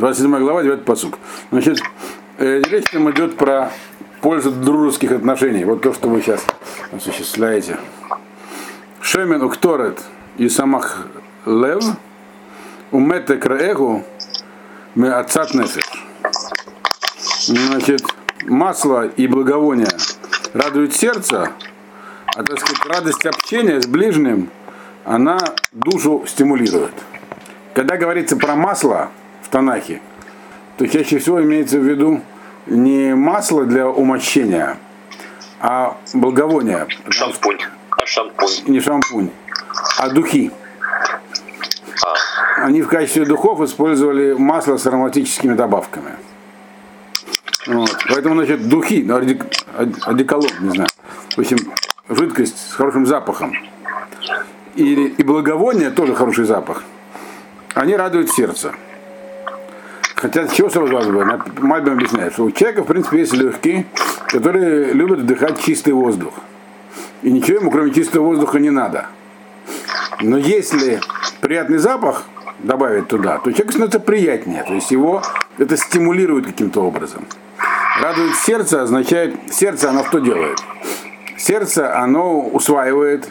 27 глава, 9 посук. Значит, э, речь там идет про пользу дружеских отношений. Вот то, что вы сейчас осуществляете. Шемен укторет и самах лев, умете краэгу, мы отцат. Значит, масло и благовоние радуют сердце, а так сказать, радость общения с ближним, она душу стимулирует. Когда говорится про масло Танахе, то чаще всего имеется в виду не масло для умощения, а благовоние. Шампунь. А шампунь? Не шампунь, а духи. А, Они в качестве духов использовали масло с ароматическими добавками. Вот. Поэтому, значит, духи, ну, одек- од- одеколон, не знаю. В общем, жидкость с хорошим запахом. И, и благовоние тоже хороший запах. Они радуют сердце. Хотя чего сразу бы? Мальбим объясняет, что у человека, в принципе, есть легкие, которые любят вдыхать чистый воздух. И ничего ему, кроме чистого воздуха, не надо. Но если приятный запах добавить туда, то человеку становится приятнее. То есть его это стимулирует каким-то образом. Радует сердце означает, сердце оно что делает? Сердце оно усваивает,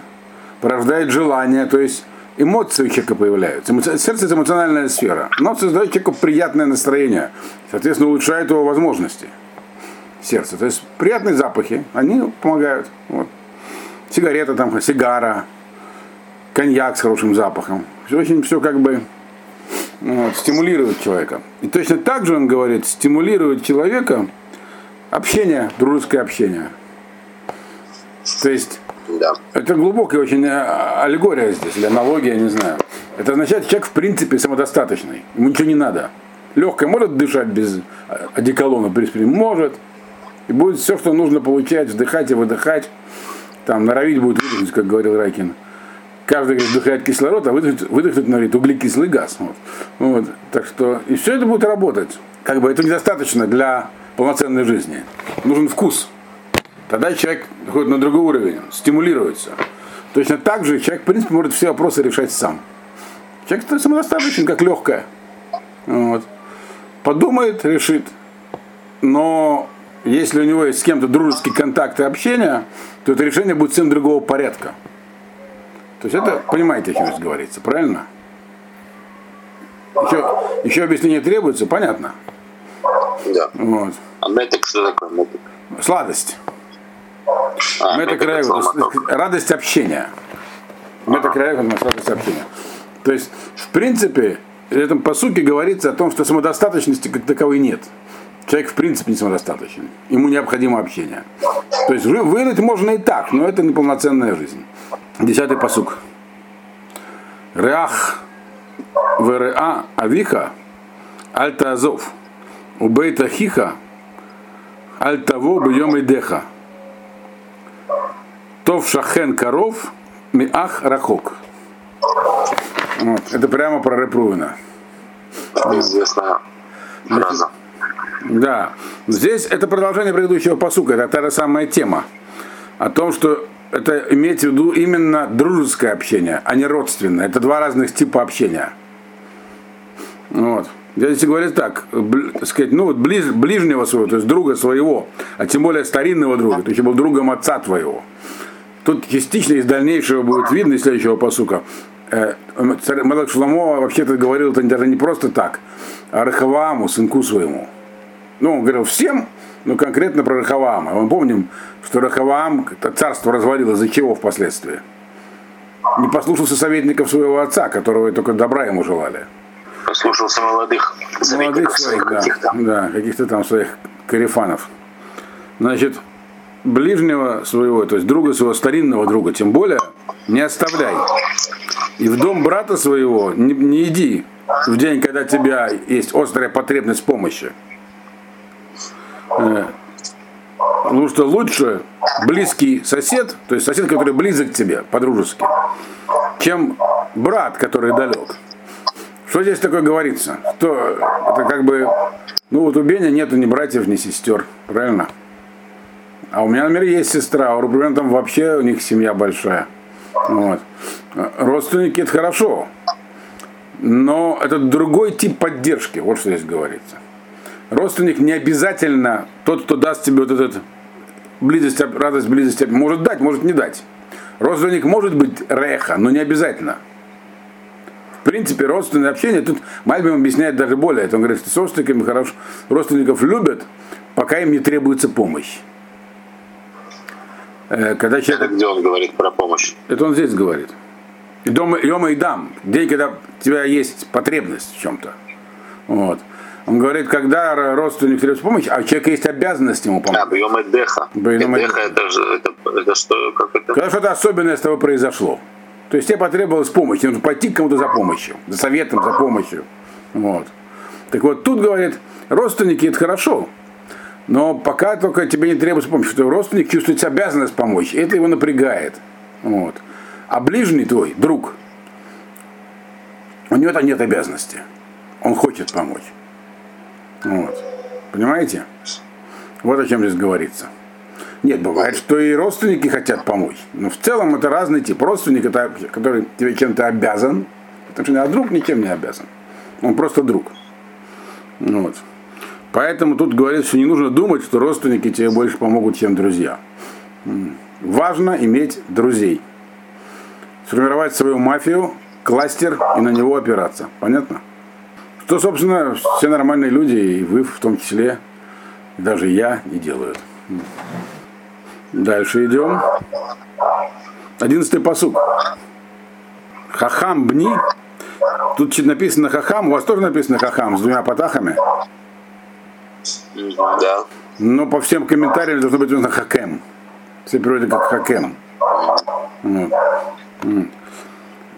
порождает желание, то есть эмоции у человека появляются. Эмо- Сердце это эмоциональная сфера. Оно создает человеку приятное настроение, соответственно, улучшает его возможности. Сердце. То есть приятные запахи, они помогают. Вот. Сигарета там, сигара, коньяк с хорошим запахом. Все очень все как бы вот, стимулирует человека. И точно так же он говорит, стимулирует человека общение, дружеское общение. То есть да. это глубокая очень э, аллегория здесь, или аналогия, не знаю. Это означает, человек в принципе самодостаточный, ему ничего не надо. Легкое может дышать без э, одеколона, в может. И будет все, что нужно получать, вдыхать и выдыхать. Там норовить будет выдохнуть, как говорил Райкин. Каждый говорит, вдыхает кислород, а выдохнуть, выдохнуть норовит углекислый газ. Вот. Вот. Так что и все это будет работать. Как бы это недостаточно для полноценной жизни. Нужен вкус. Тогда человек выходит на другой уровень, стимулируется. Точно так же человек, в принципе, может все вопросы решать сам. Человек самодостаточен, как легкое. Вот. Подумает, решит. Но если у него есть с кем-то дружеский контакт и общение, то это решение будет совсем другого порядка. То есть это, понимаете, о чем здесь говорится, правильно? Еще, еще объяснение требуется, понятно. Да. Вот. А метик что такое метик? Сладость. А, Мета слово. радость общения. Мета краевод, радость общения. То есть, в принципе, в этом по сути говорится о том, что самодостаточности как таковой нет. Человек в принципе не самодостаточен. Ему необходимо общение. То есть жи- выжить можно и так, но это неполноценная жизнь. Десятый посук. Реах ВРА Авиха Альта Азов Убейта Хиха Альтаво Бьем Идеха Тов Шахен Коров Миах Рахок. Вот. Это прямо про Репрувина. Это известная фраза. Да. Здесь это продолжение предыдущего посука, это та же самая тема. О том, что это имеется в виду именно дружеское общение, а не родственное. Это два разных типа общения. Вот. Здесь говорит так сказать, ну вот ближ- ближнего своего, то есть друга своего, а тем более старинного друга, то есть был другом отца твоего. Тут частично из дальнейшего будет видно, из следующего посука. Э, Малак Шламо вообще-то говорил это даже не просто так, а Рахавааму, сынку своему. Ну, он говорил всем, но конкретно про Рахаваама. Мы помним, что Рахаваам это царство развалило, из-за чего впоследствии? Не послушался советников своего отца, которого только добра ему желали. Послушался молодых Молодых советников своих, своих да, каких-то. да, каких-то там своих карифанов. Значит, ближнего своего, то есть друга своего, старинного друга, тем более, не оставляй. И в дом брата своего не, не иди в день, когда у тебя есть острая потребность помощи. Э, Потому что лучше близкий сосед, то есть сосед, который близок к тебе, по-дружески, чем брат, который далек. Что здесь такое говорится? Что это как бы, ну вот у Беня нету ни братьев, ни сестер, правильно? А у меня, например, есть сестра, у Рубена там вообще у них семья большая. Вот. Родственники это хорошо. Но это другой тип поддержки, вот что здесь говорится. Родственник не обязательно тот, кто даст тебе вот этот близость, радость близости, может дать, может не дать. Родственник может быть реха, но не обязательно. В принципе, родственное общение, тут Мальбим объясняет даже более, это он говорит, что родственниками хорошо, родственников любят, пока им не требуется помощь. Э, Когда человек... Это где он говорит про помощь? Это он здесь говорит. И дома, Йома и дам. День, когда у тебя есть потребность в чем-то. Вот. Он говорит, когда родственник требует помощи, а у человека есть обязанность ему помочь. А, бьем Эдеха. Бьем Эдеха это же, это, это что, как это? Когда что-то особенное с тобой произошло. То есть тебе потребовалась помощь, нужно пойти к кому-то за помощью, за советом, за помощью. Вот. Так вот, тут говорит, родственники это хорошо, но пока только тебе не требуется помощи, что родственник чувствует обязанность помочь, это его напрягает. Вот. А ближний твой, друг, у него там нет обязанности. Он хочет помочь. Вот. Понимаете? Вот о чем здесь говорится. Нет, бывает, что и родственники хотят помочь. Но в целом это разный тип. Родственник, это, который тебе чем-то обязан, потому что а друг ничем не обязан. Он просто друг. Вот. Поэтому тут говорится, что не нужно думать, что родственники тебе больше помогут, чем друзья. Важно иметь друзей. Сформировать свою мафию, кластер и на него опираться. Понятно? Что, собственно, все нормальные люди, и вы в том числе, и даже я, не делают. Дальше идем. Одиннадцатый посук. Хахам бни. Тут написано хахам, у вас тоже написано хахам с двумя потахами. Да. Но по всем комментариям должно быть написано хакем. Все переводят как хакем. Вот.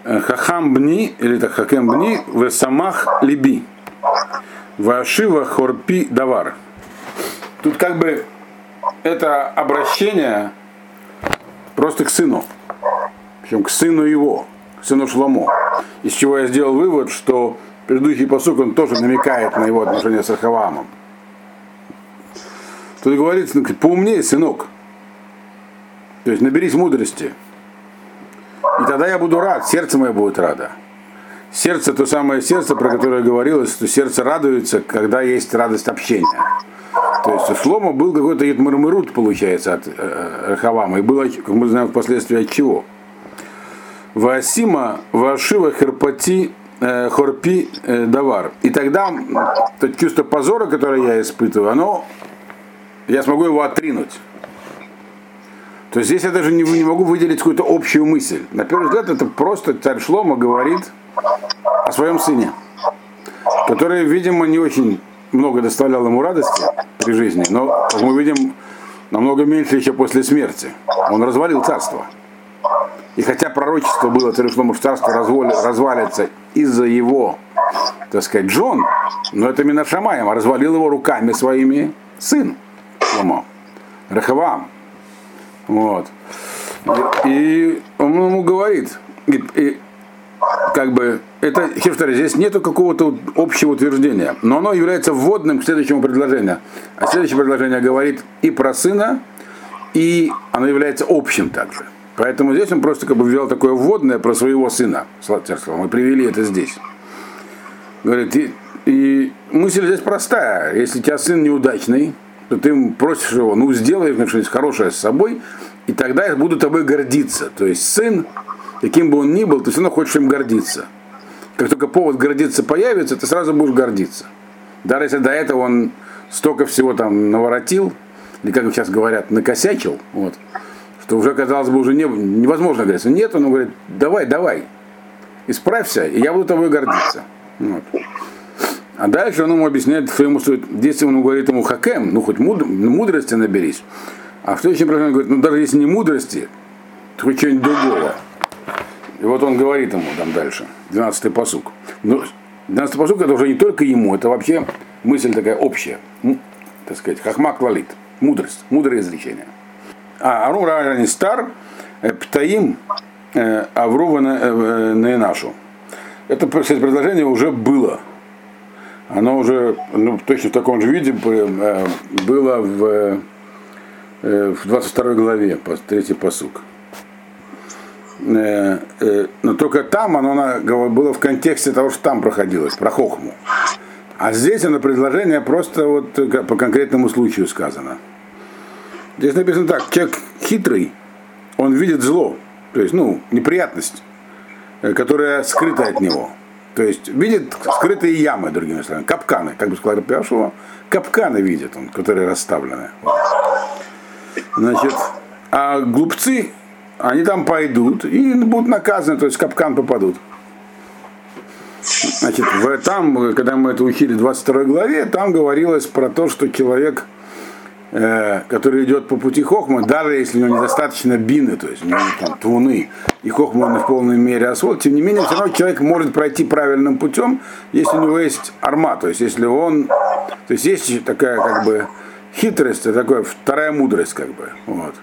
Хахам бни, или так хакем бни, в самах либи. Вашива хорпи давар. Тут как бы это обращение просто к сыну. Причем к сыну его, к сыну Шломо. Из чего я сделал вывод, что предыдущий посук, он тоже намекает на его отношения с Ахавамом. Тут говорится, ну, поумнее, сынок. То есть наберись мудрости. И тогда я буду рад, сердце мое будет радо. Сердце то самое сердце, про которое говорилось, что сердце радуется, когда есть радость общения. То есть у Шлома был какой-то мармырут, получается, от э, Рахавама. И было, как мы знаем, впоследствии от чего. Васима Вашива Херпати э, Хорпи э, Давар. И тогда то чувство позора, которое я испытываю, оно, я смогу его отринуть. То есть здесь я даже не, не могу выделить какую-то общую мысль. На первый взгляд это просто царь Шлома говорит о своем сыне, который, видимо, не очень много доставлял ему радости при жизни, но, как мы видим, намного меньше еще после смерти. Он развалил царство. И хотя пророчество было царю Шлому, что царство развалится из-за его, так сказать, Джон, но это Минашамаем, а развалил его руками своими сын Шломо, Рахавам. Вот. И он ему говорит, и, и, как бы, это, повторяю, здесь нету какого-то общего утверждения, но оно является вводным к следующему предложению. А следующее предложение говорит и про сына, и оно является общим также. Поэтому здесь он просто как бы взял такое вводное про своего сына. Мы привели это здесь. Говорит, и, и мысль здесь простая. Если у тебя сын неудачный, ты просишь его, ну сделай что-нибудь хорошее с собой, и тогда я буду тобой гордиться. То есть сын, каким бы он ни был, ты все равно хочешь им гордиться. Как только повод гордиться появится, ты сразу будешь гордиться. Даже если до этого он столько всего там наворотил, или как сейчас говорят, накосячил, вот, что уже, казалось бы, уже не, невозможно говорить. Нет, он говорит, давай, давай, исправься, и я буду тобой гордиться. Вот. А дальше он ему объясняет, что ему стоит, если он говорит ему хакем, ну хоть мудр, мудрости наберись. А в следующем предложении он говорит, ну даже если не мудрости, то хоть что-нибудь другого. И вот он говорит ему там дальше, 12-й посук. Ну, 12-й посук это уже не только ему, это вообще мысль такая общая. Ну, так сказать, хахмак лалит, мудрость, мудрое изречение. А Ару Рани Стар, э, Птаим, э, нашу. Э, это, кстати, предложение уже было. Оно уже ну, точно в таком же виде было в, в 22 главе, третий посук. Э, э, но только там оно было в контексте того, что там проходилось, про хохму. А здесь оно предложение просто вот э, по конкретному случаю сказано. Здесь написано так, человек хитрый, он видит зло, то есть, ну, неприятность, э, которая скрыта от него. То есть видит скрытые ямы, другими словами, капканы, как бы сказал Пиашова, капканы видит он, которые расставлены. Значит, а глупцы, они там пойдут и будут наказаны, то есть в капкан попадут. Значит, в, там, когда мы это учили в 22 главе, там говорилось про то, что человек, который идет по пути хохмы, даже если у него недостаточно бины, то есть у него там твуны, и хохма он в полной мере освоил, тем не менее, все равно человек может пройти правильным путем, если у него есть арма, то есть если он, то есть есть такая как бы хитрость, это такая вторая мудрость как бы, вот.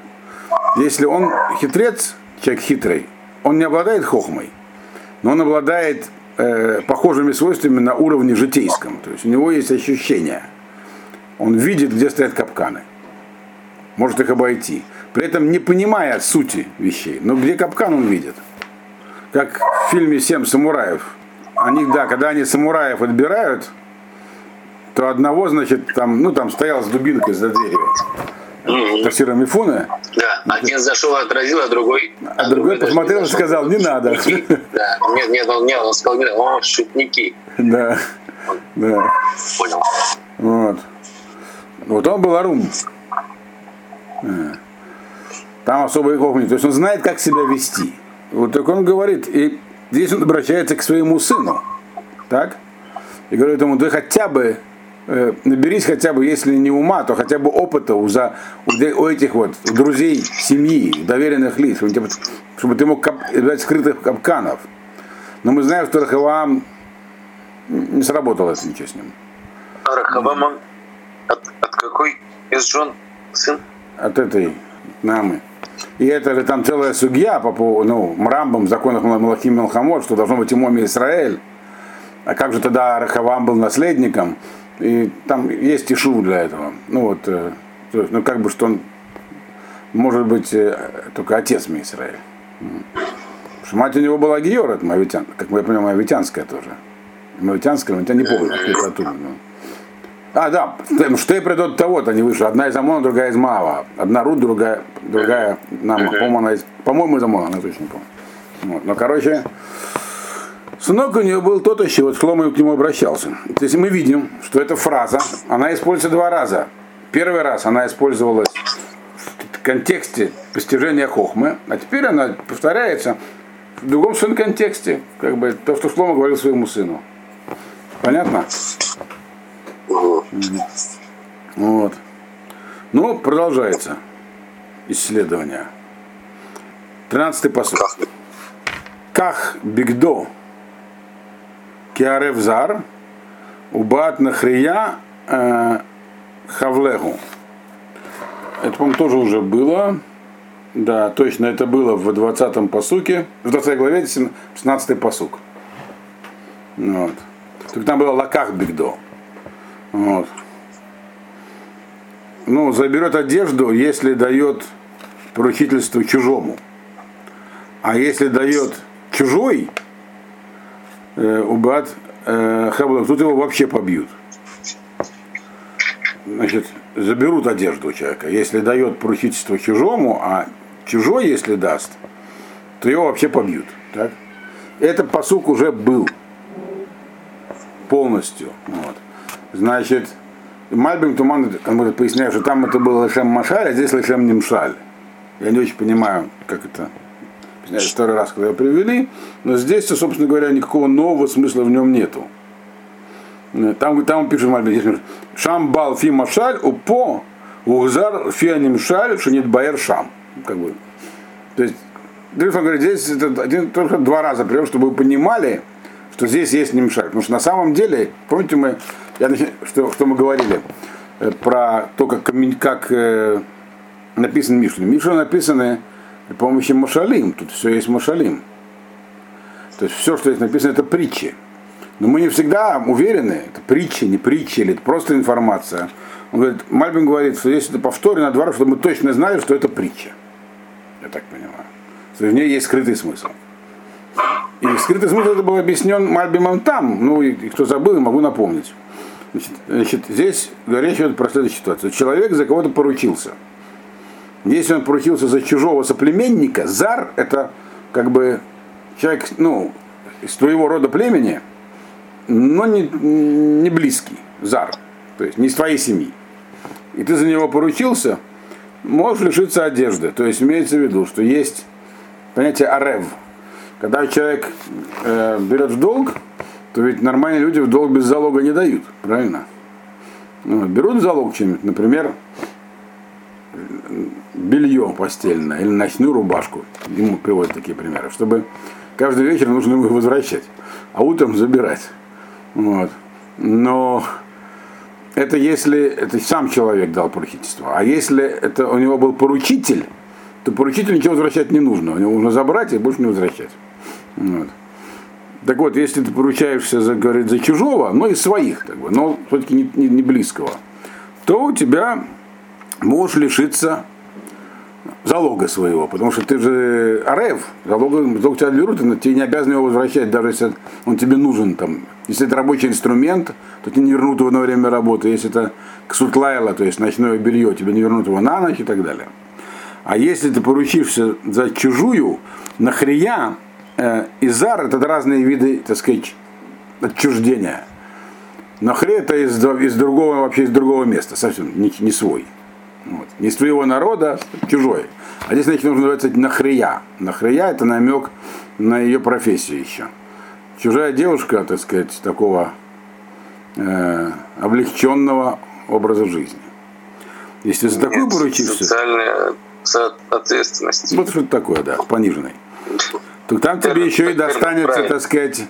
Если он хитрец, человек хитрый, он не обладает хохмой, но он обладает э, похожими свойствами на уровне житейском. То есть у него есть ощущение. Он видит, где стоят капканы. Может их обойти. При этом не понимая сути вещей. Но где капкан он видит. Как в фильме «Семь самураев». Они, да, когда они самураев отбирают, то одного, значит, там, ну, там стоял с дубинкой за дверью. Таксира Мифуна, Да, один зашел, отразил, а другой... а другой даже посмотрел и сказал, не надо. Да, нет, нет, он, нет, он сказал, о, шутники. Да, да. Понял. Вот. Вот он был Арум. Э. Там особо их нет. То есть он знает, как себя вести. Вот так он говорит, и здесь он обращается к своему сыну. Так? И говорит ему, ты хотя бы э, наберись хотя бы, если не ума, то хотя бы опыта у, за, у, этих вот у друзей семьи, доверенных лиц, чтобы, тебе- чтобы ты мог избежать скрытых капканов. Но мы знаем, что Рахаваам не сработало ничего с ним. А Рахавам, он от, от какой из жен сын? от этой намы. И это там целая судья по поводу, ну, Мрамбам, законах Малахим Мелхамор, что должно быть имоми Израиль. А как же тогда Рахавам был наследником? И там есть ишу для этого. Ну вот, э, то есть, ну как бы, что он может быть э, только отец Израиль. Что мать у него была Геора, это моавитян, как мы понимаем, моавитянская тоже. Моавитянская, но я не помню, ну. А, да, ну, что и придет того-то они вышли. Одна из Амона, другая из Маава. Одна Рут, другая, другая Нама. По-моему, она из, по-моему, из Амона, она точно не помню. Вот. Но, короче, сынок у нее был тот еще, вот Шлома к нему обращался. То есть мы видим, что эта фраза, она используется два раза. Первый раз она использовалась в контексте постижения хохмы, а теперь она повторяется в другом своем контексте, как бы то, что Шлома говорил своему сыну. Понятно? Вот. Ну, продолжается исследование. 13 посуд. Ках бигдо киаревзар убат нахрия э, хавлегу. Это, по-моему, тоже уже было. Да, точно, это было в 20-м посуке. В 20 главе 16-й посук. Вот. Только там было лаках бигдо. Вот. Ну, заберет одежду, если дает поручительство чужому. А если дает чужой, э, убат э, тут его вообще побьют. Значит, заберут одежду у человека. Если дает поручительство чужому, а чужой, если даст, то его вообще побьют. Так? Этот посук уже был полностью. Вот. Значит, Мальбим Туман он поясняет, что там это было Лешем Машаль, а здесь Лешем Нимшаль. Я не очень понимаю, как это. Объясняю, второй раз, когда его привели, но здесь, собственно говоря, никакого нового смысла в нем нету. Там, там пишет Мальбим, Шамбал фи Машаль, упо, ухзар фи анимшаль, шанит баер шам. Как бы. То есть, Дрифон говорит, здесь это один, только два раза привел, чтобы вы понимали, что здесь есть немшаль. Потому что на самом деле, помните мы, я, что, что мы говорили э, про то, как, как э, написан Мишна. Мишна написаны при помощи Машалим. Тут все есть Машалим. То есть все, что здесь написано, это притчи. Но мы не всегда уверены, это притчи, не притчи, или это просто информация. Он говорит, Мальбин говорит, что если это повторено два раза, чтобы мы точно знали, что это притча. Я так понимаю. что в ней есть скрытый смысл. И скрытый смысл это был объяснен Мальбимом там, ну и кто забыл, могу напомнить. Значит, значит, здесь речь идет про следующую ситуацию. Человек за кого-то поручился. Если он поручился за чужого соплеменника, зар это как бы человек, ну, из твоего рода племени, но не, не близкий, зар, то есть не из твоей семьи. И ты за него поручился, можешь лишиться одежды. То есть имеется в виду, что есть понятие арев. Когда человек э, берет в долг, то ведь нормальные люди в долг без залога не дают, правильно? Ну, берут залог чем-нибудь, например, белье постельное или ночную рубашку. Ему приводят такие примеры, чтобы каждый вечер нужно его возвращать, а утром забирать. Вот. Но это если это сам человек дал поручительство. А если это у него был поручитель, то поручителю ничего возвращать не нужно. У него нужно забрать и больше не возвращать. Вот. Так вот, если ты поручаешься за, говорит, за чужого, но из своих, как бы, но все-таки не, не, не близкого, то у тебя можешь лишиться залога своего, потому что ты же арев, залог, залог тебя берут, и тебе не обязаны его возвращать, даже если он тебе нужен. Там. Если это рабочий инструмент, то тебе не вернут его на время работы. Если это ксутлайла, то есть ночное белье, тебе не вернут его на ночь и так далее. А если ты поручишься за чужую, нахрия, э, изар это разные виды, так сказать, отчуждения. Нахре это из, из другого, вообще из другого места, совсем не, не свой. Вот. Не из твоего народа, чужой. А здесь, значит, нужно называется нахрия. Нахрия это намек на ее профессию еще. Чужая девушка, так сказать, такого э, облегченного образа жизни. Если за такую поручишься... Социальная ответственность. Вот что-то такое, да, пониженной. То там тебе еще и достанется, так сказать,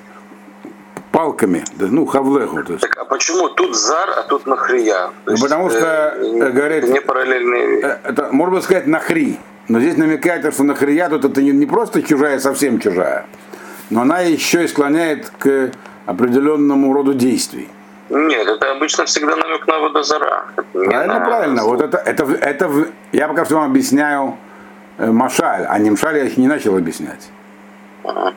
палками, ну, хавлеху. То есть. Так, а почему тут зар, а тут нахрия? Ну, потому что, э, говорит, не параллельные э, Это, можно сказать, нахри. Но здесь намекает, что нахрия тут это не, не просто чужая, совсем чужая, но она еще и склоняет к определенному роду действий. Нет, это обычно всегда намек на водозара. Правильно, на... правильно. Вот это, это, это, я пока что вам объясняю э, Машаль, а не Мшаль я их не начал объяснять. Ага.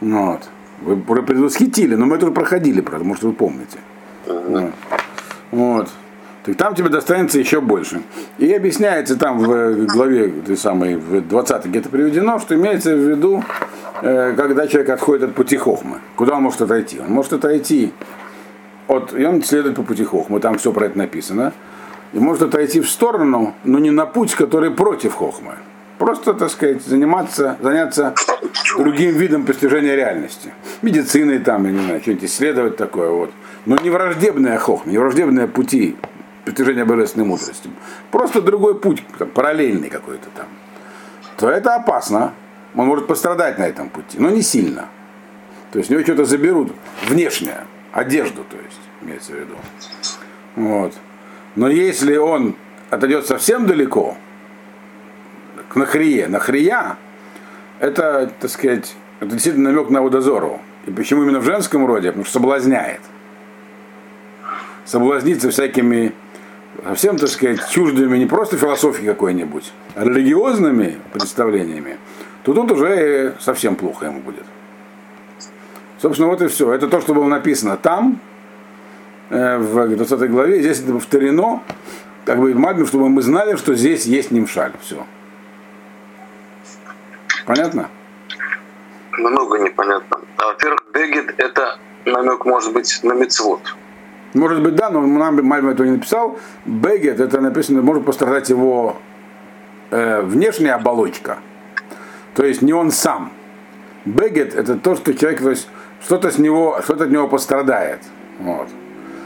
Вот. Вы предвосхитили, но мы это уже проходили, потому что вы помните. Вот. Так там тебе достанется еще больше. И объясняется там в главе той самой, в 20 где-то приведено, что имеется в виду, э, когда человек отходит от пути хохмы. Куда он может отойти? Он может отойти от, и он следует по пути хохмы, там все про это написано. И может отойти в сторону, но не на путь, который против хохмы. Просто, так сказать, заниматься, заняться другим видом постижения реальности. Медициной там, я не знаю, что-нибудь исследовать такое вот. Но не враждебные хохмы, не враждебные пути постижения божественной мудрости. Просто другой путь, там, параллельный какой-то там. То это опасно. Он может пострадать на этом пути, но не сильно. То есть у него что-то заберут внешнее, одежду, то есть, имеется в виду. Вот. Но если он отойдет совсем далеко, к нахрие. Нахрия это, так сказать, это действительно намек на водозору. И почему именно в женском роде? Потому что соблазняет. Соблазниться всякими совсем, так сказать, чуждыми не просто философией какой-нибудь, а религиозными представлениями, то тут уже совсем плохо ему будет. Собственно, вот и все. Это то, что было написано там, э, в 20 главе. Здесь это повторено, как бы, чтобы мы знали, что здесь есть нимшаль. Все. Понятно? Много непонятно. А, во-первых, бегет это намек может быть на мецвод. Может быть, да, но нам Мальбим этого не написал. Бегет, это написано, может пострадать его э, внешняя оболочка. То есть не он сам. Бегет это то, что человек, то есть что-то с него, что-то от него пострадает. Вот.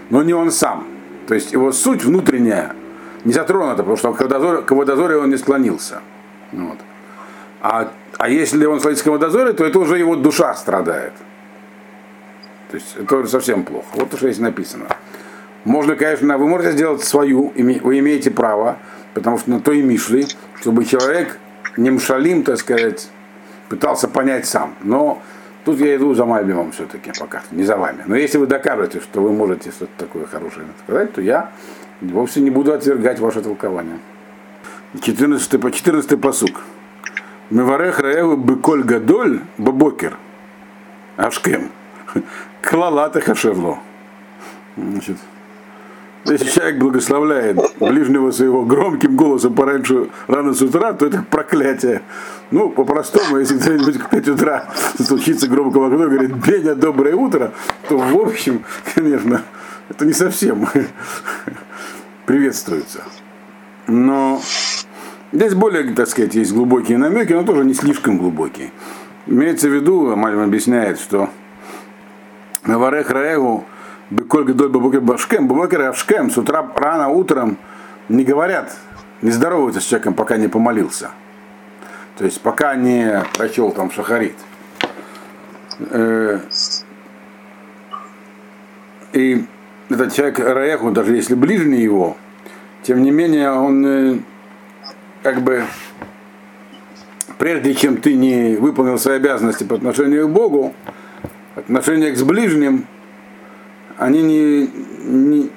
Но не он сам. То есть его суть внутренняя не затронута, потому что к водозоре, к водозоре он не склонился. Вот. А, а если он в славянском дозоре, то это уже его душа страдает. То есть это совсем плохо. Вот то, что здесь написано. Можно, конечно, вы можете сделать свою, вы имеете право, потому что на то и мишли, чтобы человек не мшалим, так сказать, пытался понять сам. Но тут я иду за Мальбимом все-таки пока, не за вами. Но если вы докажете, что вы можете что-то такое хорошее сказать, то я вовсе не буду отвергать ваше толкование. 14 по 14 посук. Меварех Раеву Беколь Гадоль Бабокер. Ашкем. Клалата Хашерло. Значит, если человек благословляет ближнего своего громким голосом пораньше, рано с утра, то это проклятие. Ну, по-простому, если кто-нибудь в 5 утра случится громко в окно говорит, Беня, доброе утро, то в общем, конечно, это не совсем приветствуется. Но здесь более, так сказать, есть глубокие намеки, но тоже не слишком глубокие. Имеется в виду, Мальм объясняет, что Наварех Раэгу Беколь Гадоль Бабукер Башкем, Бабукер Авшкем с утра рано утром не говорят, не здороваются с человеком, пока не помолился. То есть пока не прочел там шахарит. Э, и этот человек Раеху, даже если ближний его, тем не менее он э, как бы прежде чем ты не выполнил свои обязанности по отношению к Богу, отношения к ближним, они не, не,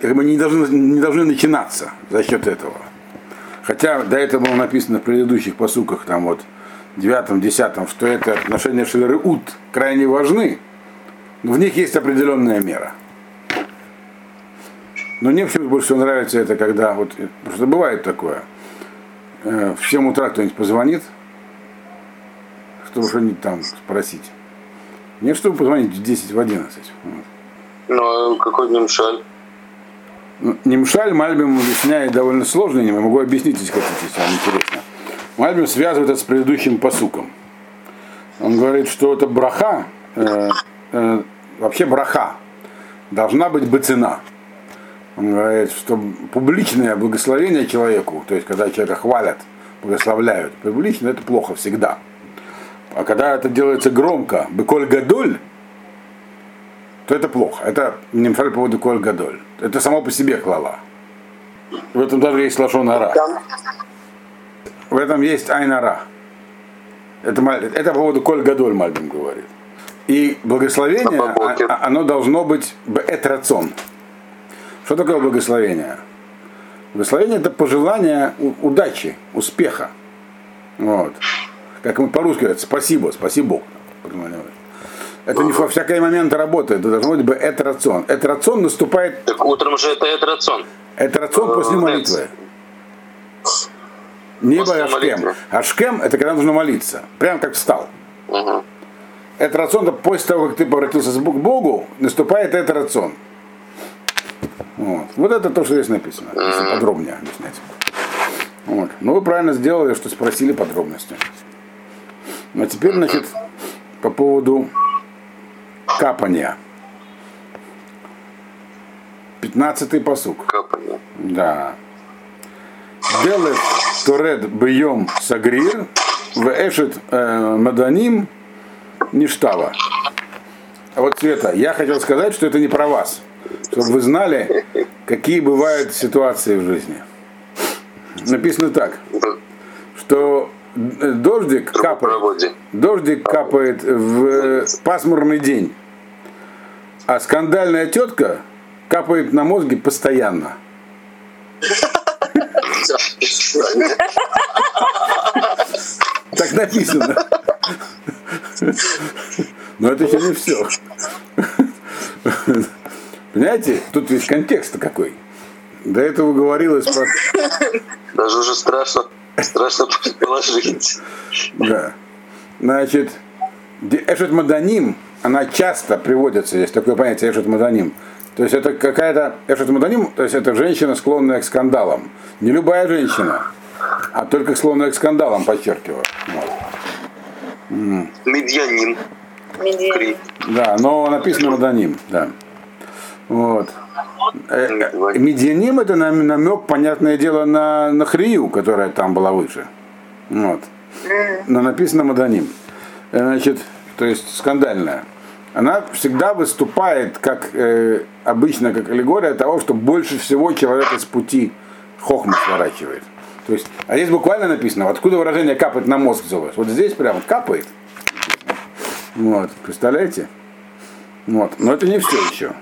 как бы не, должны, не должны начинаться за счет этого. Хотя до этого было написано в предыдущих посуках, там вот, девятом, десятом, что это отношения Шелеры Ут крайне важны, в них есть определенная мера. Но мне почему больше всего нравится это, когда вот, что бывает такое, в 7 утра кто-нибудь позвонит, чтобы что-нибудь там спросить. Не чтобы позвонить в 10, в 11. Вот. Ну, а какой Нимшаль? Ну, Нимшаль Мальбим объясняет довольно сложно, не могу объяснить, если хотите, если вам интересно. Мальбим связывает это с предыдущим посуком. Он говорит, что это браха, э, э, вообще браха, должна быть бы цена. Он говорит, что публичное благословение человеку, то есть когда человека хвалят, благословляют, публично это плохо всегда. А когда это делается громко, беколь гадоль, то это плохо. Это не по поводу коль гадоль. Это само по себе хвала. В этом даже есть лашон ара. В этом есть айнара. Это, это по поводу коль гадоль Мальбим говорит. И благословение, а, а, оно должно быть этрацон. Что такое благословение? Благословение это пожелание удачи, успеха. Вот. Как мы по-русски говорят, спасибо, спасибо Бог. Это не во всякий момент работает, это должно быть бы это рацион. Это рацион наступает... Так утром же это это рацион. Это рацион после молитвы. Не после Ашкем. Ашкем это когда нужно молиться. Прям как встал. Угу. Это рацион, это после того, как ты обратился к Богу, наступает это рацион. Вот. вот это то, что здесь написано, если подробнее объяснять. Вот. Ну вы правильно сделали, что спросили подробности. А теперь, значит, по поводу капания. Пятнадцатый посук. Капание. Да. Делет Торед Бьем Сагрир в Эшет э, Маданим Ништава. А вот Света, я хотел сказать, что это не про вас. Чтобы вы знали, какие бывают ситуации в жизни. Написано так, что дождик капает, дождик капает в пасмурный день, а скандальная тетка капает на мозге постоянно. Так написано. Но это еще не все. Понимаете, тут весь контекст какой. До этого говорилось про... Даже уже страшно. Страшно предположить. Да. Значит, Эшет Маданим, она часто приводится, есть такое понятие Эшет Маданим. То есть это какая-то Эшет Маданим, то есть это женщина, склонная к скандалам. Не любая женщина, а только склонная к скандалам, подчеркиваю. Вот. Медьяним. Да, но написано Маданим, да. Вот. Э, э, медианим это намек, понятное дело, на, на Хрию, которая там была выше. Вот. Но написано Маданим. Э, значит, то есть скандальная. Она всегда выступает, как э, обычно, как аллегория того, что больше всего человек из пути хохма сворачивает. То есть, а здесь буквально написано, откуда выражение капает на мозг взялось. Вот здесь прямо капает. Вот, представляете? Вот. Но это не все еще.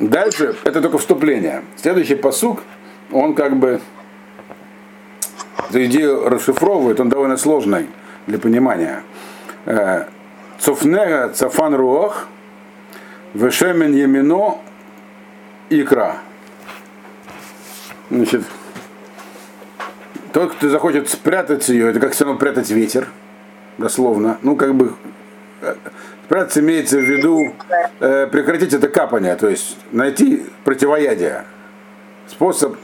Дальше, это только вступление. Следующий посук, он как бы эту идею расшифровывает, он довольно сложный для понимания. Э, Цуфнега цафан руах, вешемен емино икра. Значит, тот, кто захочет спрятать ее, это как все равно прятать ветер, дословно. Ну, как бы спрятаться имеется в виду э, прекратить это капание, то есть найти противоядие. Способ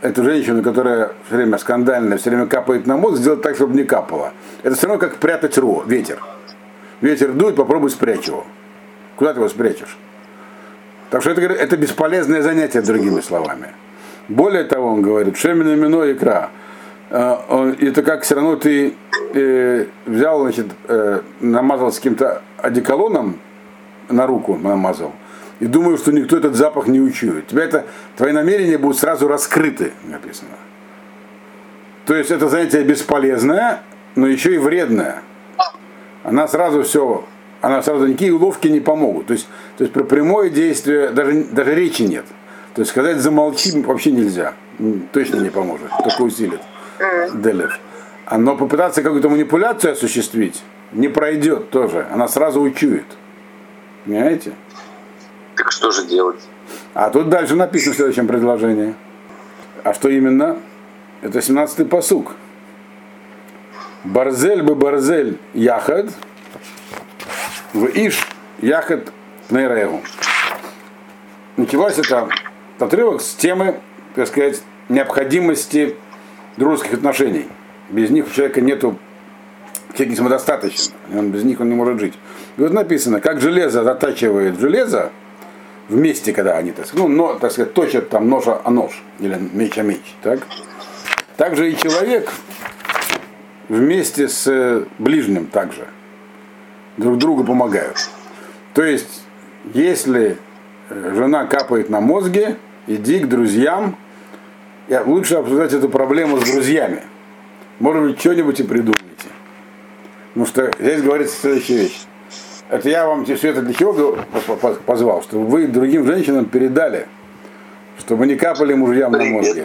эту женщину, которая все время скандальная, все время капает на мозг, сделать так, чтобы не капало. Это все равно как прятать ро, ветер. Ветер дует, попробуй спрячь его. Куда ты его спрячешь? Так что это, это бесполезное занятие, другими словами. Более того, он говорит, шемина мино икра. Э, это как все равно ты э, взял, значит, э, намазал с каким-то одеколоном на руку намазал, и думаю, что никто этот запах не учует. Тебя это, твои намерения будут сразу раскрыты, написано. То есть это занятие бесполезное, но еще и вредное. Она сразу все, она сразу никакие уловки не помогут. То есть, то есть про прямое действие даже, даже речи нет. То есть сказать замолчи вообще нельзя. Точно не поможет, только усилит. Делев. А но попытаться какую-то манипуляцию осуществить не пройдет тоже. Она сразу учует. Понимаете? Так что же делать? А тут дальше написано в следующем предложении. А что именно? Это 17-й посук. Барзель бы барзель яхад, в иш яхад нейрегу. Началась это отрывок с темы, так сказать, необходимости дружеских отношений. Без них у человека нету всякий самодостаточен, он без них он не может жить. И вот написано, как железо затачивает железо, вместе, когда они, так сказать, ну, но, так сказать, точат там нож о нож, или меч о меч, так? Также и человек вместе с ближним также друг другу помогают. То есть, если жена капает на мозге, иди к друзьям, лучше обсуждать эту проблему с друзьями. Может быть, что-нибудь и придумайте. Потому что здесь говорится следующая вещь. Это я вам все это для чего позвал? Чтобы вы другим женщинам передали, чтобы не капали мужьям на мозги.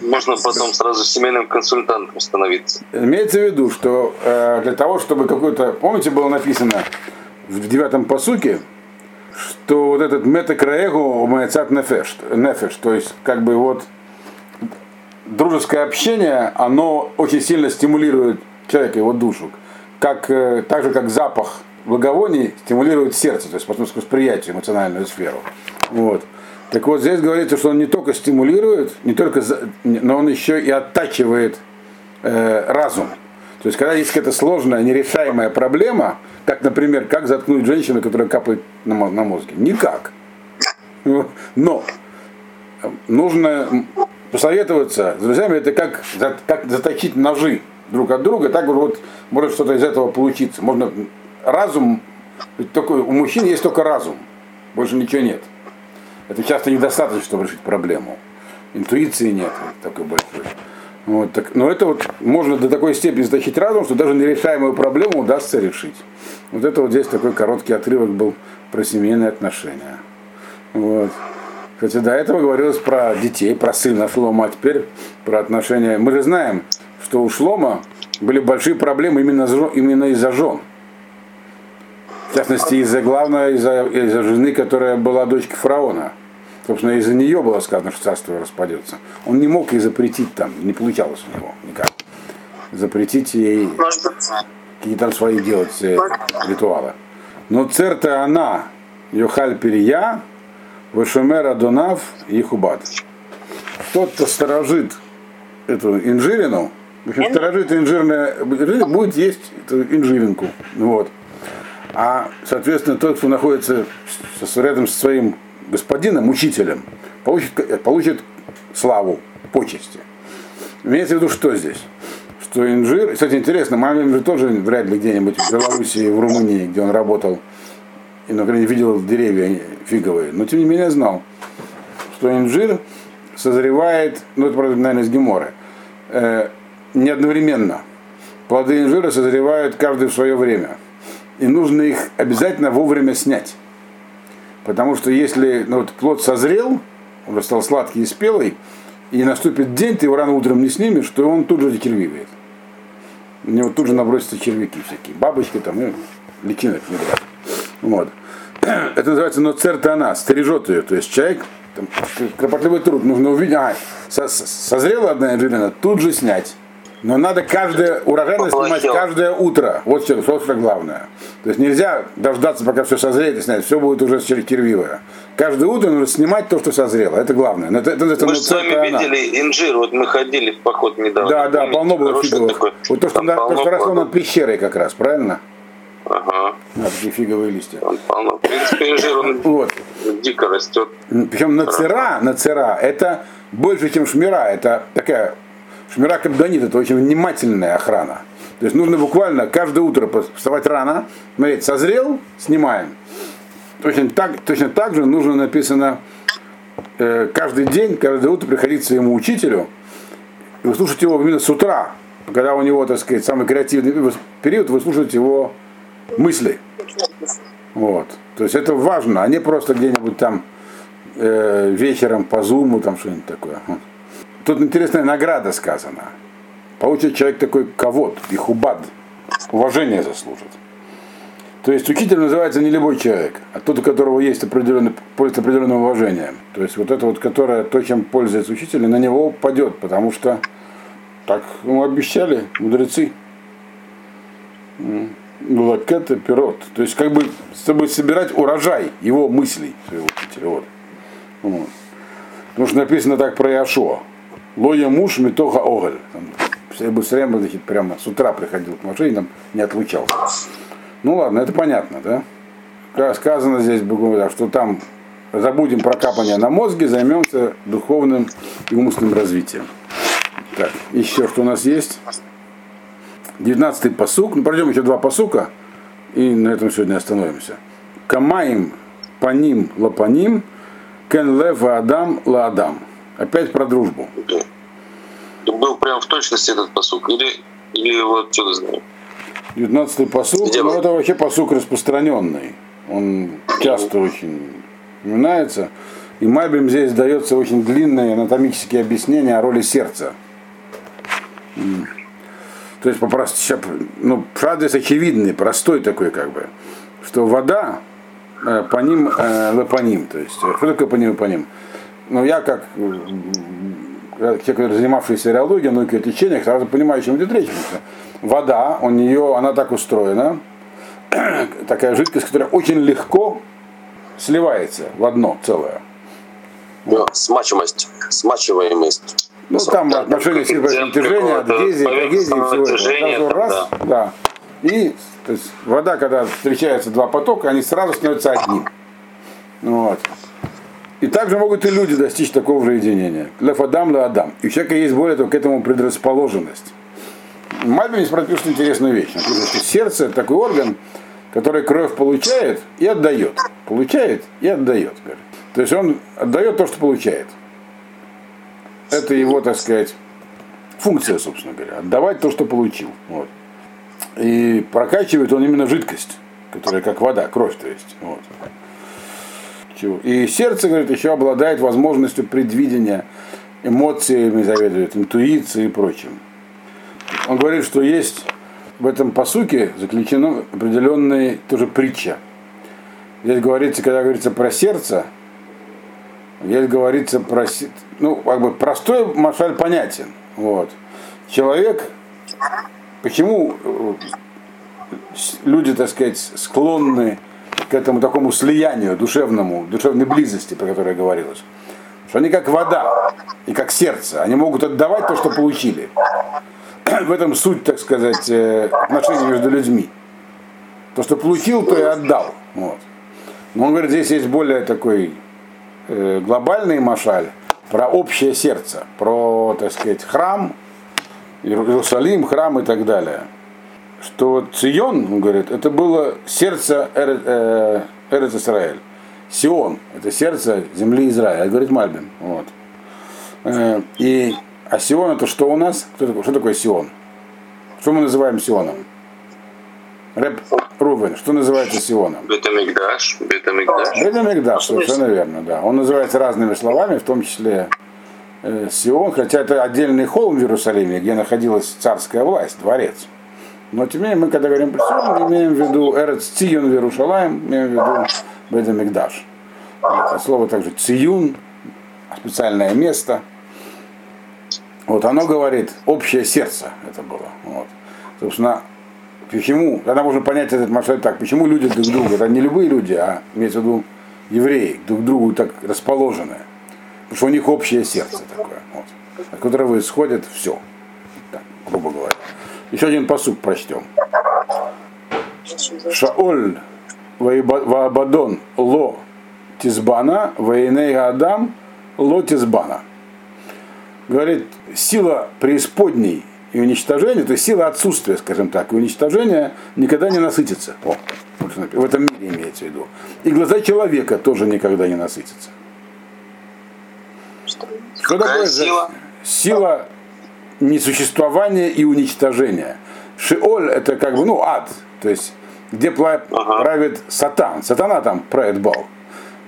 Можно потом сразу семейным консультантом становиться. Имеется в виду, что э, для того, чтобы какой-то... Помните, было написано в девятом посуке, что вот этот метакраэгу маяцат нефеш, нефеш, то есть как бы вот дружеское общение, оно очень сильно стимулирует человека, его душу как, э, так же как запах благовоний стимулирует сердце, то есть потомское восприятие, эмоциональную сферу. Вот. Так вот, здесь говорится, что он не только стимулирует, не только, но он еще и оттачивает э, разум. То есть, когда есть какая-то сложная, нерешаемая проблема, как, например, как заткнуть женщину, которая капает на, на мозге? Никак. Но нужно посоветоваться с друзьями, это как, как заточить ножи друг от друга, так вот может что-то из этого получиться. Можно разум, только, у мужчин есть только разум, больше ничего нет. Это часто недостаточно, чтобы решить проблему. Интуиции нет такой большой. Вот, так, но это вот можно до такой степени затащить разум, что даже нерешаемую проблему удастся решить. Вот это вот здесь такой короткий отрывок был про семейные отношения. Вот. Хотя до этого говорилось про детей, про сына Шлома, а теперь про отношения. Мы же знаем, что у Шлома были большие проблемы именно, именно из-за жен. В частности, из-за главного, из-за, из-за жены, которая была дочкой фараона. Собственно, из-за нее было сказано, что царство распадется. Он не мог ей запретить там, не получалось у него никак. Запретить ей какие-то там свои делать э, ритуалы. Но церта она, Йохаль Перия, Вашумера Донав и Хубат. Тот, кто сторожит эту инжирину, общем, сторожит инжирная будет есть инжиринку. Вот. А, соответственно, тот, кто находится рядом со своим господином, учителем, получит, получит славу, почести. Имеется в виду, что здесь? Что инжир, кстати, интересно, маме же тоже вряд ли где-нибудь в Белоруссии, в Румынии, где он работал, и, например, видел деревья фиговые, но тем не менее знал, что инжир созревает, ну это, правда, наверное, из Геморы, э, не одновременно. Плоды инжира созревают каждый в свое время. И нужно их обязательно вовремя снять. Потому что если ну, вот плод созрел, он стал сладкий и спелый, и наступит день, ты его рано утром не снимешь, что он тут же закервивает. У него тут же набросятся червяки всякие, бабочки там, и личинок не брать. Вот. Это называется ноцертана, стережет ее. То есть человек, там, кропотливый труд, нужно увидеть, а, со- со- созрела одна неожиданно, тут же снять. Но надо каждое урожайное снимать каждое утро. Вот что, собственно, главное. То есть нельзя дождаться, пока все созреет и снять. Все будет уже чер- червивое. Каждое утро нужно снимать то, что созрело. Это главное. Это, это, это Мы же с вами ноцертана. видели инжир, вот мы ходили в поход недавно. Да, да, полно было фиговых. такой. Вот то, что, на- то, что росло над пещерой как раз, правильно? Ага, Да, такие фиговые листья. там полно. В принципе, инжир, он Вот. дико растет. Причем нацера, нацера, это больше, чем шмира. Это такая, шмира кабданит, это очень внимательная охрана. То есть нужно буквально каждое утро вставать рано, смотреть, созрел, снимаем. Точно так, точно так же нужно написано э, каждый день, каждое утро приходить к своему учителю и выслушать его именно с утра, когда у него, так сказать, самый креативный период, выслушать его мысли. Вот. То есть это важно, а не просто где-нибудь там э, вечером по зуму, там что-нибудь такое. Тут интересная награда сказана. Получит человек такой ковод, ихубад, уважение заслужит. То есть учитель называется не любой человек, а тот, у которого есть определенный, пользуется определенным уважением. То есть вот это вот, которое, то, чем пользуется учитель, на него упадет, потому что так ему обещали мудрецы. Лакета пирот. То есть как бы чтобы собирать урожай его мыслей своего учителя. Вот. Вот. Потому что написано так про Яшуа. Лоя муж метоха оголь. Я бы время значит, прямо с утра приходил к машине, там не отлучался. Ну ладно, это понятно, да? Сказано здесь, что там забудем про капание на мозге, займемся духовным и умственным развитием. Так, еще что у нас есть? 19-й посук. Ну, пройдем еще два посука, и на этом сегодня остановимся. Камаим паним лапаним, кен лева адам ла адам. Опять про дружбу. Был прям в точности этот посук. Или, или вот что-то знаю. 19-й посук, Где ну вы? это вообще посук распространенный. Он часто очень упоминается. И Мальбим здесь дается очень длинное анатомические объяснения о роли сердца. То есть попросту, ну, пшат здесь очевидный, простой такой как бы, что вода э, по ним э, лапаним, то есть э, что такое по ним по ним? Ну я как э, м, человек, занимавшийся реологией, ну и течениях, сразу понимаю, о чем идет речь. Вода, у нее, она так устроена, такая жидкость, которая очень легко сливается в одно целое. Ну, смачиваемость. Смачиваемость. Ну, там отношение силы какого-то адгезии, когезии, всего этого. раз, да. И то есть, вода, когда встречаются два потока, они сразу становятся одним. Вот. И также могут и люди достичь такого же единения. Лев Адам, Ле Адам. И у человека есть более того к этому предрасположенность. Мальбин здесь пропишет интересную вещь. Написано, что сердце это такой орган, который кровь получает и отдает. Получает и отдает. То есть он отдает то, что получает. Это его, так сказать, функция, собственно говоря. Отдавать то, что получил. Вот. И прокачивает он именно жидкость, которая как вода, кровь, то есть. Вот. Чего? И сердце, говорит, еще обладает возможностью предвидения, эмоциями заведует, интуицией и прочим. Он говорит, что есть в этом посуке заключена определенная тоже притча. Здесь говорится, когда говорится про сердце, здесь говорится про, ну, как бы простой машаль понятен. Вот. Человек, почему э, люди, так сказать, склонны к этому такому слиянию душевному, душевной близости, про которую говорилось. Что они как вода и как сердце. Они могут отдавать то, что получили. В этом суть, так сказать, э, отношений между людьми. То, что получил, то и отдал. Вот. Но он говорит, здесь есть более такой э, глобальный машаль про общее сердце, про, так сказать, храм, Иерусалим, храм и так далее. Что Цион, он говорит, это было сердце э, Эрец Исраэль. Сион, это сердце земли Израиля, говорит Мальбин. Вот. Э, И, а Сион это что у нас? Кто такой, что такое Сион? Что мы называем Сионом? Рэп Рувен, что называется Сионом? Бетамикдаш, Бетамикдаш. Бетамикдаш, совершенно верно, да. Он называется разными словами, в том числе э, Сион, хотя это отдельный холм в Иерусалиме, где находилась царская власть, дворец. Но тем не менее, мы когда говорим про Сион, мы имеем в виду Эрец Циюн в Иерушалаем, имеем в виду Бедамикдаш. Вот, слово также Циюн, специальное место. Вот оно говорит общее сердце это было. Вот. Собственно, почему, тогда можно понять этот маршрут так, почему люди друг другу, это не любые люди, а имеется в виду евреи, друг другу так расположены. Потому что у них общее сердце такое, вот, от которого исходит все, так, грубо говоря. Еще один посуд прочтем. Шаоль Ваабадон Ло Тизбана, Ваиней Адам Ло Тизбана. Говорит, сила преисподней и уничтожения, то есть сила отсутствия, скажем так, и уничтожения никогда не насытится. О, в этом мире имеется в виду. И глаза человека тоже никогда не насытятся. Что, Что такое сила? Сила несуществования и уничтожения. Шиоль это как бы, ну, ад, то есть где правит сатан. Сатана там правит бал.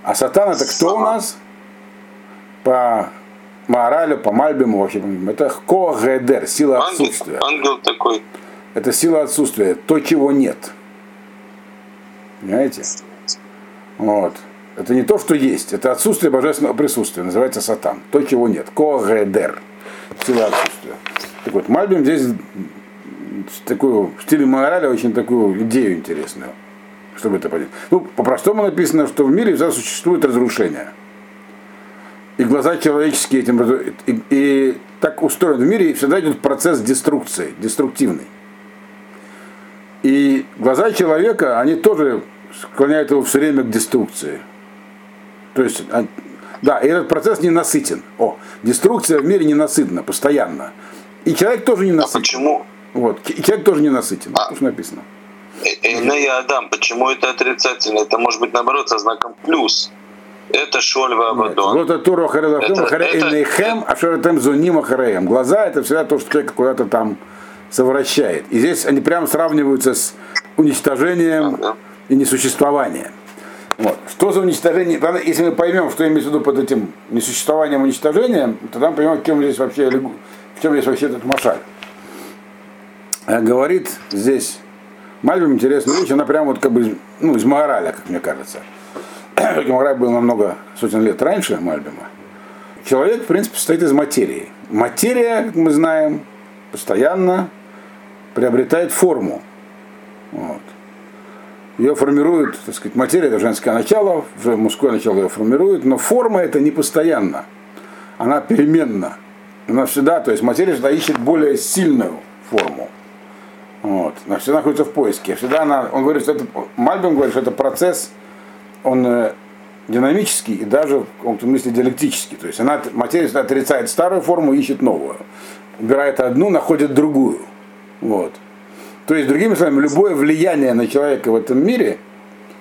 А сатан это кто у нас? По Маоралю, по Мальбиму, вообще, это Коагедер, сила отсутствия. Ангел такой. Это сила отсутствия, то, чего нет. Понимаете? Вот. Это не то, что есть, это отсутствие божественного присутствия, называется сатан. То, чего нет. Коагедер, сила отсутствия. Так вот, Мальбим здесь такую, в стиле Маораля очень такую идею интересную, чтобы это понять. Ну, по-простому написано, что в мире всегда существует разрушение. И глаза человеческие этим и, и так устроен в мире, и всегда идет процесс деструкции, деструктивный. И глаза человека, они тоже склоняют его все время к деструкции. То есть, а, да, и этот процесс не насытен. О, деструкция в мире ненасытна, постоянно. И человек тоже не насытен. А почему? Вот. И человек тоже не насытен. А, что написано. Иная Адам, почему это отрицательно? Это может быть наоборот со знаком плюс. Это Шольва Абадон. Вот это Туру Харелахем, Харейнейхем, а Шаратем Зунима Хареем. Глаза это всегда то, что человек куда-то там совращает. И здесь они прямо сравниваются с уничтожением ага. и несуществованием. Вот. Что за уничтожение? Если мы поймем, что имеется в виду под этим несуществованием уничтожением, тогда мы поймем, в чем здесь вообще, в чем здесь вообще этот машаль. Э, говорит здесь Мальбим интересную вещь, она прям вот как бы ну, из Маораля, как мне кажется. Маораль был намного сотен лет раньше Мальбима. Человек, в принципе, состоит из материи. Материя, как мы знаем, постоянно приобретает форму. Вот. Ее формирует, так сказать, материя, это женское начало, мужское начало ее формирует, но форма это не постоянно. Она переменна. Она всегда, то есть материя всегда ищет более сильную форму. Вот. Она всегда находится в поиске. Всегда она, он говорит, что это, Мальбим говорит, что это процесс, он э, динамический и даже в каком-то смысле диалектический. То есть она, материя всегда отрицает старую форму, ищет новую. Убирает одну, находит другую. Вот. То есть, другими словами, любое влияние на человека в этом мире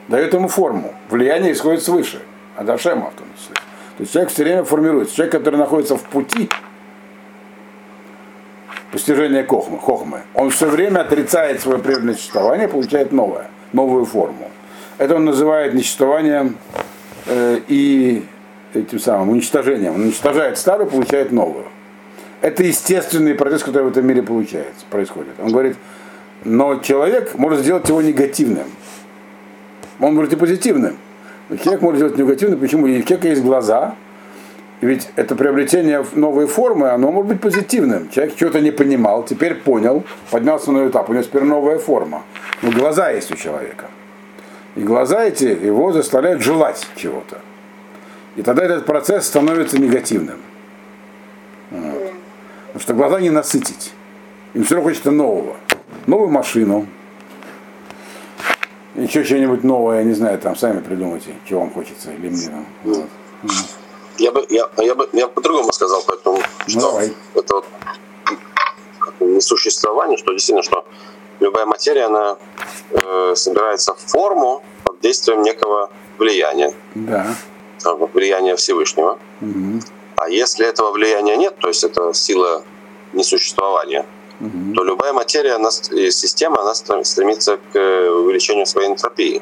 дает ему форму. Влияние исходит свыше. Адашема в том числе. То есть человек все время формируется. Человек, который находится в пути, постижения хохмы, хохмы, он все время отрицает свое прежнее существование, получает новое, новую форму. Это он называет несуществованием э, и этим самым уничтожением. Он уничтожает старую, получает новую. Это естественный процесс, который в этом мире получается, происходит. Он говорит, но человек может сделать его негативным. Он может и позитивным. Но человек может сделать негативным. Почему? У человека есть глаза, ведь это приобретение новой формы, оно может быть позитивным. Человек что-то не понимал, теперь понял, поднялся на этап, у него теперь новая форма. Но глаза есть у человека. И глаза эти его заставляют желать чего-то. И тогда этот процесс становится негативным. Вот. Потому что глаза не насытить. Им все равно хочется нового. Новую машину. Еще что-нибудь новое, я не знаю, там сами придумайте, чего вам хочется или мне. Вот. Я бы, я, я бы, я по-другому сказал, поэтому, что Давай. это вот несуществование, что действительно, что любая материя, она э, собирается в форму под действием некого влияния. Да. Влияния Всевышнего. Угу. А если этого влияния нет, то есть это сила несуществования, угу. то любая материя, она, система, она стремится к увеличению своей энтропии.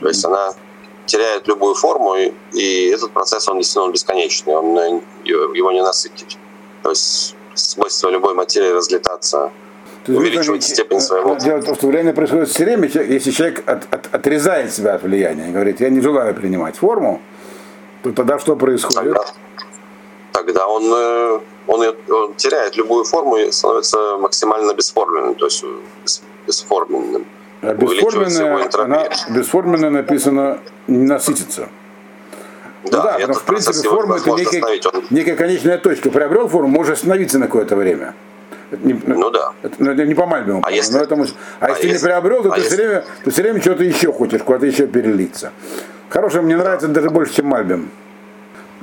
То есть она теряет любую форму, и, и этот процесс, он действительно он бесконечный, он, э, его не насытить. То есть свойство любой материи разлетаться, То увеличивать говорите, степень э, своего... Дело в том, что влияние происходит все время, если человек от- от- отрезает себя от влияния и говорит, я не желаю принимать форму, то тогда что происходит? Тогда, тогда он, э, он, он теряет любую форму и становится максимально бесформенным, то есть э, бес- бесформенным. А бесформенная, она, бесформенная написано не насытится. Да, ну да, потому в принципе, форма это некая, он- некая конечная точка. Приобрел форму, может остановиться на какое-то время. Это не, Ну да. это, ну, это не по Мальбиму. А если- но это а а если не если- приобрел, то а ты, если- все время, ты все время что-то еще хочешь, куда-то еще перелиться. Хорошее, мне нравится даже больше, чем Мальбим.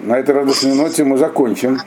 На этой радостной ноте мы закончим.